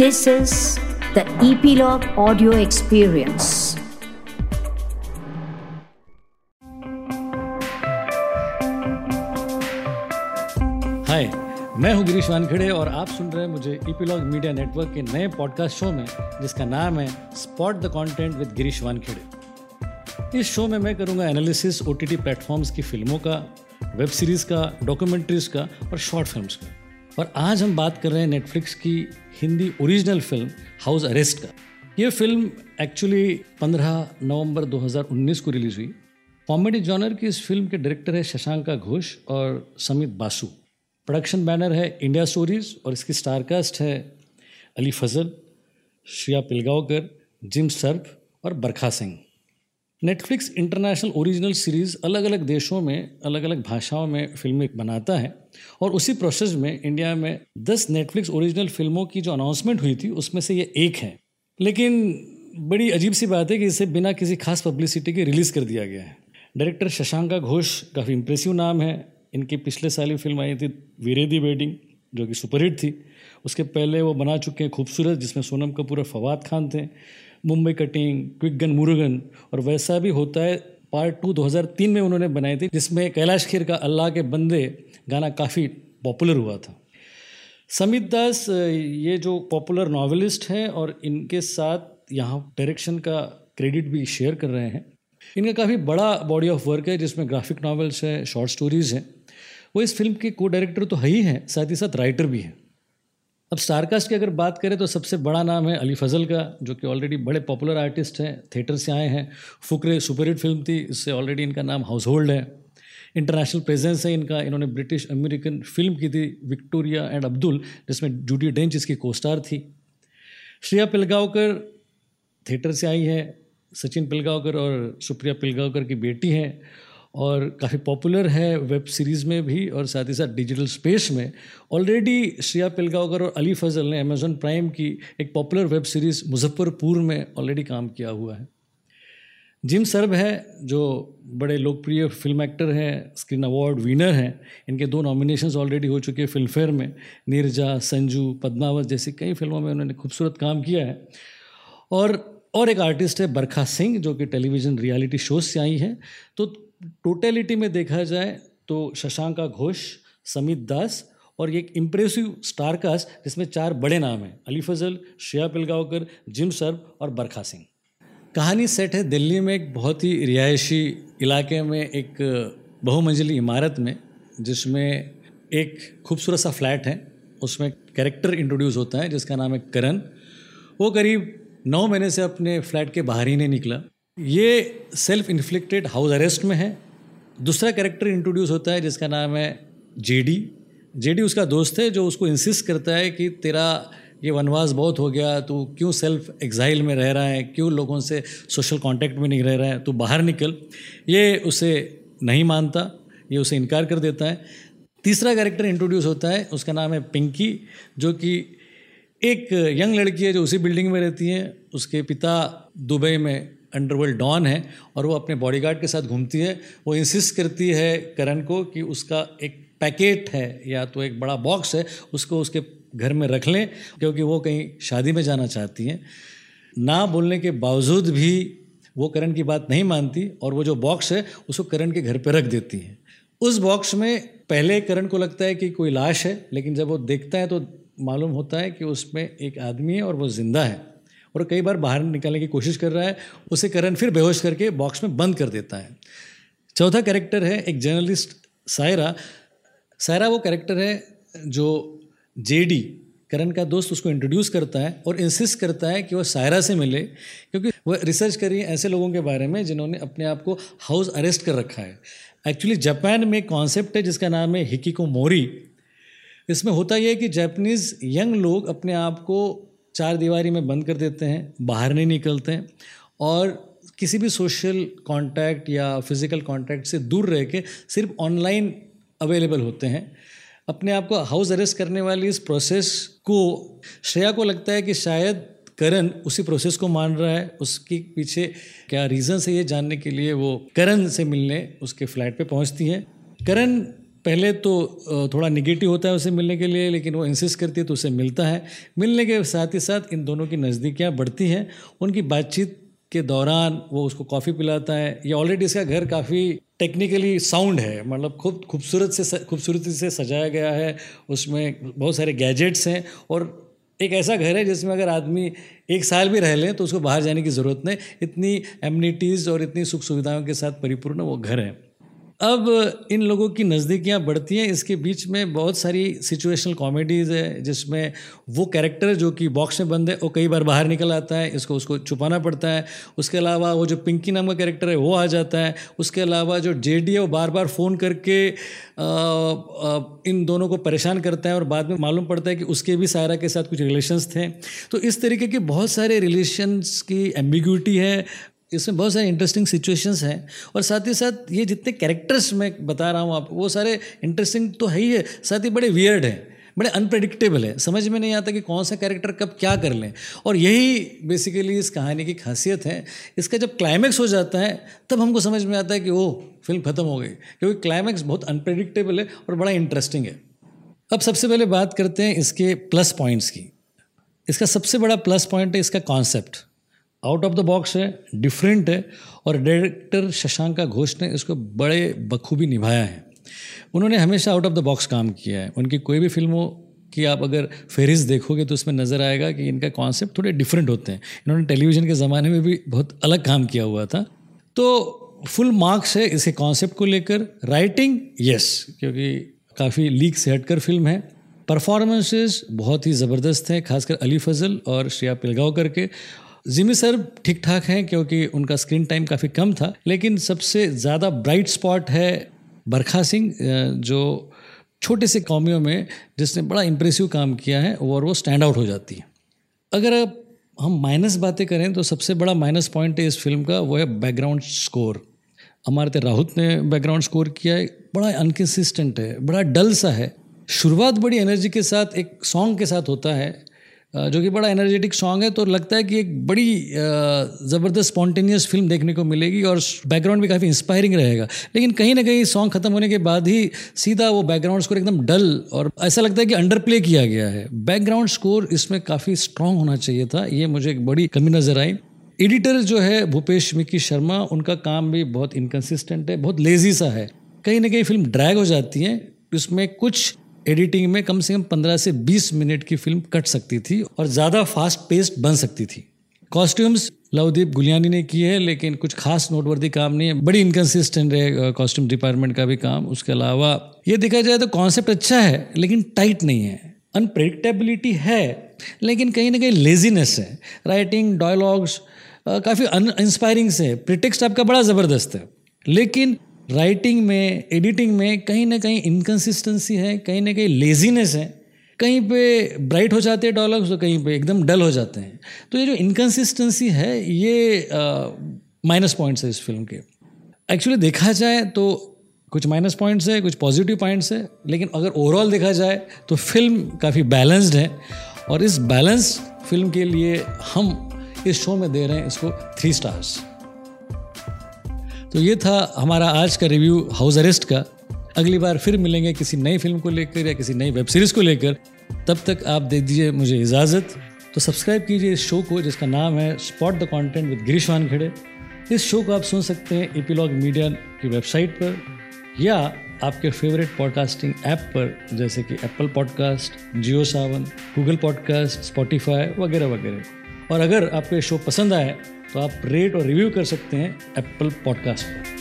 This is the Epilogue Audio Experience. हाय मैं हूँ गिरीश वानखेड़े और आप सुन रहे हैं मुझे ईपीलॉग मीडिया नेटवर्क के नए पॉडकास्ट शो में, जिसका नाम है spot the content with Girish Wankhede इस शो में मैं करूँगा एनालिसिस ओ टी प्लेटफॉर्म्स की फ़िल्मों का वेब सीरीज़ का डॉक्यूमेंट्रीज का और शॉर्ट फिल्म्स का और आज हम बात कर रहे हैं नेटफ्लिक्स की Hindi original film house arrest का। ये फ़िल्म एक्चुअली 15 नवंबर 2019 को रिलीज़ हुई। कॉमेडी जॉनर की इस फ़िल्म के डायरेक्टर है शशांका घोष और समित बासु। प्रोडक्शन बैनर है इंडिया स्टोरीज और इसकी स्टारकास्ट है अली फजल, श्रिया पिलगावकर, जिम सर्फ और Barkha Singh. Netflix international original series अलग अलग देशों में अलग अलग भाषाओं में फ़िल्में बनाता है और उसी प्रोसेस में इंडिया में दस नेटफ्लिक्स ओरिजिनल फ़िल्मों की जो अनाउंसमेंट हुई थी, उसमें से ये एक है। लेकिन बड़ी अजीब सी बात है कि इसे बिना किसी खास पब्लिसिटी के रिलीज़ कर दिया गया है। डायरेक्टर शशांका घोष काफ़ी इंप्रेसिव नाम है। इनकी पिछले साल ही फ़िल्म आई थी वीरेदी वेडिंग जो कि सुपरहिट थी। उसके पहले वो बना चुके हैं खूबसूरत, जिसमें सोनम कपूर और फवाद खान थे। Mumbai cutting, quick gun, Murugan, और वैसा भी होता है पार्ट टू 2003 में उन्होंने बनाई थी, जिसमें कैलाश खेर का अल्लाह के बंदे गाना काफ़ी पॉपुलर हुआ था। समित दास, ये जो पॉपुलर नॉवलिस्ट हैं और इनके साथ यहाँ डायरेक्शन का क्रेडिट भी शेयर कर रहे हैं। इनका काफ़ी बड़ा बॉडी ऑफ़ वर्क है, जिसमें ग्राफिक नॉवेल्स है शॉर्ट स्टोरीज़ हैं। वो इस फ़िल्म के को डायरेक्टर तो है ही हैं, साथ ही साथ राइटर भी हैं। अब स्टारकास्ट की अगर बात करें तो सबसे बड़ा नाम है अली फजल का, जो कि ऑलरेडी बड़े पॉपुलर आर्टिस्ट हैं थिएटर से आए हैं। फुकरे सुपरहिट फ़िल्म थी, इससे ऑलरेडी इनका नाम हाउस होल्ड है। इंटरनेशनल प्रेजेंस है इनका, इन्होंने ब्रिटिश अमेरिकन फ़िल्म की थी विक्टोरिया एंड अब्दुल जिसमें जूडी डेंच इसकी कोस्टार थी। श्रेया पिलगावकर थिएटर से आई है, सचिन पिलगावकर और सुप्रिया पिलगावकर की बेटी हैं। और काफ़ी पॉपुलर है वेब सीरीज़ में भी और साथ ही साथ डिजिटल स्पेस में। ऑलरेडी श्रेया पिलगावकर और अली फजल ने अमेजोन प्राइम की एक पॉपुलर वेब सीरीज़ मुजफ्फरपुर में ऑलरेडी काम किया हुआ है। जिम सर्ब है, जो बड़े लोकप्रिय फ़िल्म एक्टर हैं स्क्रीन अवार्ड विनर हैं, इनके दो नॉमिनेशंस ऑलरेडी हो चुके हैं फ़िल्म फेयर में। नीरजा संजू पद्मावत जैसी कई फ़िल्मों में उन्होंने खूबसूरत काम किया है। और और एक आर्टिस्ट है बरखा सिंह, जो कि टेलीविज़न रियलिटी शोज़ से आई हैं। तो टोटलिटी में देखा जाए तो शशांका घोष, समित दास और एक इम्प्रेसिव स्टार कास्ट जिसमें चार बड़े नाम हैं, अली फजल, श्रेया पिलगावकर, जिम सर्ब और बरखा सिंह। कहानी सेट है दिल्ली में एक बहुत ही रिहायशी इलाके में एक बहुमंजिली इमारत में, जिसमें एक खूबसूरत सा फ्लैट है। उसमें कैरेक्टर इंट्रोड्यूस होता है जिसका नाम है करण। वो करीब नौ महीने से अपने फ्लैट के बाहर ही नहीं निकला। ये सेल्फ इन्फ्लिक्टेड हाउस अरेस्ट में है। दूसरा कैरेक्टर इंट्रोड्यूस होता है जिसका नाम है जेडी जेडी उसका दोस्त है जो उसको इंसिस्ट करता है कि तेरा ये वनवास बहुत हो गया, तू क्यों सेल्फ एग्जाइल में रह रहा है, क्यों लोगों से सोशल कांटेक्ट में नहीं रह रहा है, तू बाहर निकल। ये उसे नहीं मानता, ये उसे इनकार कर देता है। तीसरा कैरेक्टर इंट्रोड्यूस होता है, उसका नाम है पिंकी जो कि एक यंग लड़की है जो उसी बिल्डिंग में रहती है। उसके पिता दुबई में अंडरवर्ल्ड डॉन है और वो अपने बॉडीगार्ड के साथ घूमती है। वो इंसिस्ट करती है करण को कि उसका एक पैकेट है या तो एक बड़ा बॉक्स है, उसको उसके घर में रख लें, क्योंकि वो कहीं शादी में जाना चाहती हैं। ना बोलने के बावजूद भी वो करण की बात नहीं मानती और वो जो बॉक्स है, उसको करण के घर पर रख देती हैं। उस बॉक्स में पहले करण को लगता है कि कोई लाश है, लेकिन जब वो देखता है तो मालूम होता है कि उसमें एक आदमी है और वो ज़िंदा है। और कई बार बाहर निकालने की कोशिश कर रहा है, उसे करण फिर बेहोश करके बॉक्स में बंद कर देता है। चौथा कैरेक्टर है एक जर्नलिस्ट सायरा। सायरा वो कैरेक्टर है जो जेडी करण का दोस्त उसको इंट्रोड्यूस करता है और इंसिस्ट करता है कि वह सायरा से मिले, क्योंकि वह रिसर्च करी ऐसे लोगों के बारे में जिन्होंने अपने आप को हाउस अरेस्ट कर रखा है। एक्चुअली जापान में कॉन्सेप्ट है जिसका नाम है हिकिको मोरी इसमें होता यह है कि जापानीज़ यंग लोग अपने आप को चार दीवारी में बंद कर देते हैं, बाहर नहीं निकलते हैं और किसी भी सोशल कांटेक्ट या फ़िज़िकल कांटेक्ट से दूर रह के सिर्फ़ ऑनलाइन अवेलेबल होते हैं। अपने आप को हाउस अरेस्ट करने वाली इस प्रोसेस को, श्रेया को लगता है कि शायद करण उसी प्रोसेस को मान रहा है। उसके पीछे क्या रीज़न है ये जानने के लिए वो करण से मिलने उसके फ्लैट पे पहुँचती है। करण पहले तो थोड़ा निगेटिव होता है उसे मिलने के लिए, लेकिन वो इंसिस्ट करती है तो उसे मिलता है। मिलने के साथ ही साथ इन दोनों की नज़दीकियाँ बढ़ती हैं। उनकी बातचीत के दौरान वो उसको कॉफ़ी पिलाता है। या ऑलरेडी इसका घर काफ़ी टेक्निकली साउंड है। मतलब खूब खूबसूरत से खूबसूरती से सजाया गया है। उसमें बहुत सारे गैजेट्स हैं और एक ऐसा घर है जिसमें अगर आदमी एक साल भी रह लें तो उसको बाहर जाने की ज़रूरत नहीं। इतनी एम्यूनिटीज़ और इतनी सुख सुविधाओं के साथ परिपूर्ण वो घर है। अब इन लोगों की नज़दीकियाँ बढ़ती हैं। इसके बीच में बहुत सारी सिचुएशनल कॉमेडीज़ है जिसमें वो कैरेक्टर जो कि बॉक्स में बंद है वो कई बार बाहर निकल आता है इसको उसको छुपाना पड़ता है। उसके अलावा वो जो पिंकी नाम का कैरेक्टर है वो आ जाता है। उसके अलावा जो जे डी है वो बार बार फ़ोन करके आ, आ, इन दोनों को परेशान करता है और बाद में मालूम पड़ता है कि उसके भी सायरा के साथ कुछ रिलेशंस थे। तो इस तरीके के बहुत सारे रिलेशंस की एम्बिग्यूटी है इसमें बहुत सारे इंटरेस्टिंग सिचुएशंस हैं और साथ ही साथ ये जितने कैरेक्टर्स मैं बता रहा हूँ आप वो सारे इंटरेस्टिंग तो है ही है, साथ ही बड़े वियर्ड हैं, बड़े अनप्रडिक्टेबल है। समझ में नहीं आता कि कौन सा कैरेक्टर कब क्या कर लें। और यही बेसिकली इस कहानी की खासियत है, इसका जब क्लाइमैक्स हो जाता है, तब हमको समझ में आता है कि वो फ़िल्म ख़त्म हो गई। क्योंकि क्लाइमैक्स बहुत अनप्रडिक्टेबल है और बड़ा इंटरेस्टिंग है। अब सबसे पहले बात करते हैं इसके प्लस पॉइंट्स की। इसका सबसे बड़ा प्लस पॉइंट है इसका concept out of the box है, डिफरेंट है और डायरेक्टर शशांका घोष ने इसको बड़े बखूबी निभाया है। उन्होंने हमेशा आउट ऑफ़ द बॉक्स काम किया है। उनकी कोई भी फ़िल्मों की आप अगर फेरिस देखोगे तो उसमें नज़र आएगा कि इनका कॉन्सेप्ट थोड़े डिफरेंट होते हैं। इन्होंने टेलीविज़न के ज़माने में भी बहुत अलग काम किया हुआ था। तो फुल मार्क्स है इसे कॉन्सेप्ट को लेकर। राइटिंग यस क्योंकि काफ़ी लीक से हटकर फ़िल्म है। परफॉर्मेंसेस बहुत ही ज़बरदस्त हैं, खासकर अली फजल और श्रेया पिलगावकर के जिमी सर ठीक ठाक हैं क्योंकि उनका स्क्रीन टाइम काफ़ी कम था, लेकिन सबसे ज़्यादा ब्राइट स्पॉट है बरखा सिंह जो छोटे से कॉमियों में जिसने बड़ा इम्प्रेसिव काम किया है और वो स्टैंड आउट हो जाती है। अगर अब हम माइनस बातें करें तो सबसे बड़ा माइनस पॉइंट है इस फ़िल्म का, वो है बैकग्राउंड स्कोर अमारते राहुत ने बैकग्राउंड स्कोर किया है, बड़ा अनकन्सिस्टेंट है, बड़ा डल सा है। शुरुआत बड़ी एनर्जी के साथ, एक सॉन्ग के साथ होता है जो कि बड़ा एनर्जेटिक सॉन्ग है तो लगता है कि एक बड़ी ज़बरदस्त स्पॉन्टेनियस फ़िल्म देखने को मिलेगी और बैकग्राउंड भी काफ़ी इंस्पायरिंग रहेगा। लेकिन कहीं ना कहीं सॉन्ग ख़त्म होने के बाद ही सीधा वो बैकग्राउंड स्कोर एकदम डल और ऐसा लगता है कि अंडर प्ले किया गया है। बैकग्राउंड स्कोर इसमें काफ़ी स्ट्रॉन्ग होना चाहिए था, ये मुझे एक बड़ी कमी नज़र आई। एडिटर जो है, भूपेश मिकी शर्मा, उनका काम भी बहुत इनकन्सिस्टेंट है, बहुत लेजी सा है। कहीं ना कहीं फ़िल्म ड्रैग हो जाती है उसमें कुछ एडिटिंग में कम से कम 15 से 20 मिनट की फ़िल्म कट सकती थी और ज़्यादा फास्ट पेस्ट बन सकती थी। कॉस्ट्यूम्स लवदीप गुलियानी ने की है, लेकिन कुछ खास नोटवर्दी काम नहीं है। बड़ी इनकन्सिस्टेंट है कॉस्ट्यूम डिपार्टमेंट का भी काम। उसके अलावा ये देखा जाए तो कॉन्सेप्ट अच्छा है, लेकिन टाइट नहीं है। अनप्रडिक्टेबिलिटी है, लेकिन कहीं ना कहीं लेजीनेस है। राइटिंग डायलॉग्स काफ़ी अनइंस्पायरिंग से। प्रिटेक्स्ट आपका बड़ा ज़बरदस्त है। लेकिन राइटिंग में एडिटिंग में कहीं ना कहीं इनकन्सिस्टेंसी है, कहीं ना कहीं लेजीनेस है। कहीं पे ब्राइट हो जाते हैं डॉलग्स तो कहीं पे एकदम डल हो जाते हैं। तो ये जो इनकन्सिस्टेंसी है, ये माइनस पॉइंट्स है इस फ़िल्म के। एक्चुअली देखा जाए तो कुछ माइनस पॉइंट्स है, कुछ पॉजिटिव पॉइंट्स है, लेकिन अगर ओवरऑल देखा जाए तो फ़िल्म काफ़ी बैलेंस्ड है। और इस बैलेंस फ़िल्म के लिए हम इस शो में दे रहे हैं इसको थ्री स्टार्स तो ये था हमारा आज का रिव्यू हाउस अरेस्ट का। अगली बार फिर मिलेंगे किसी नई फ़िल्म को लेकर या किसी नई वेब सीरीज़ को लेकर। तब तक आप दे दीजिए मुझे इजाज़त। तो सब्सक्राइब कीजिए इस शो को जिसका नाम है spot the content with Girish Wankhede इस शो को आप सुन सकते हैं ईपीलॉग मीडिया की वेबसाइट पर या आपके फेवरेट पॉडकास्टिंग ऐप पर, जैसे कि Apple podcast Jio Saavn Google podcast Spotify वगैरह वगैरह। और अगर आपको ये शो पसंद आए तो आप रेट और रिव्यू कर सकते हैं एप्पल पॉडकास्ट पर।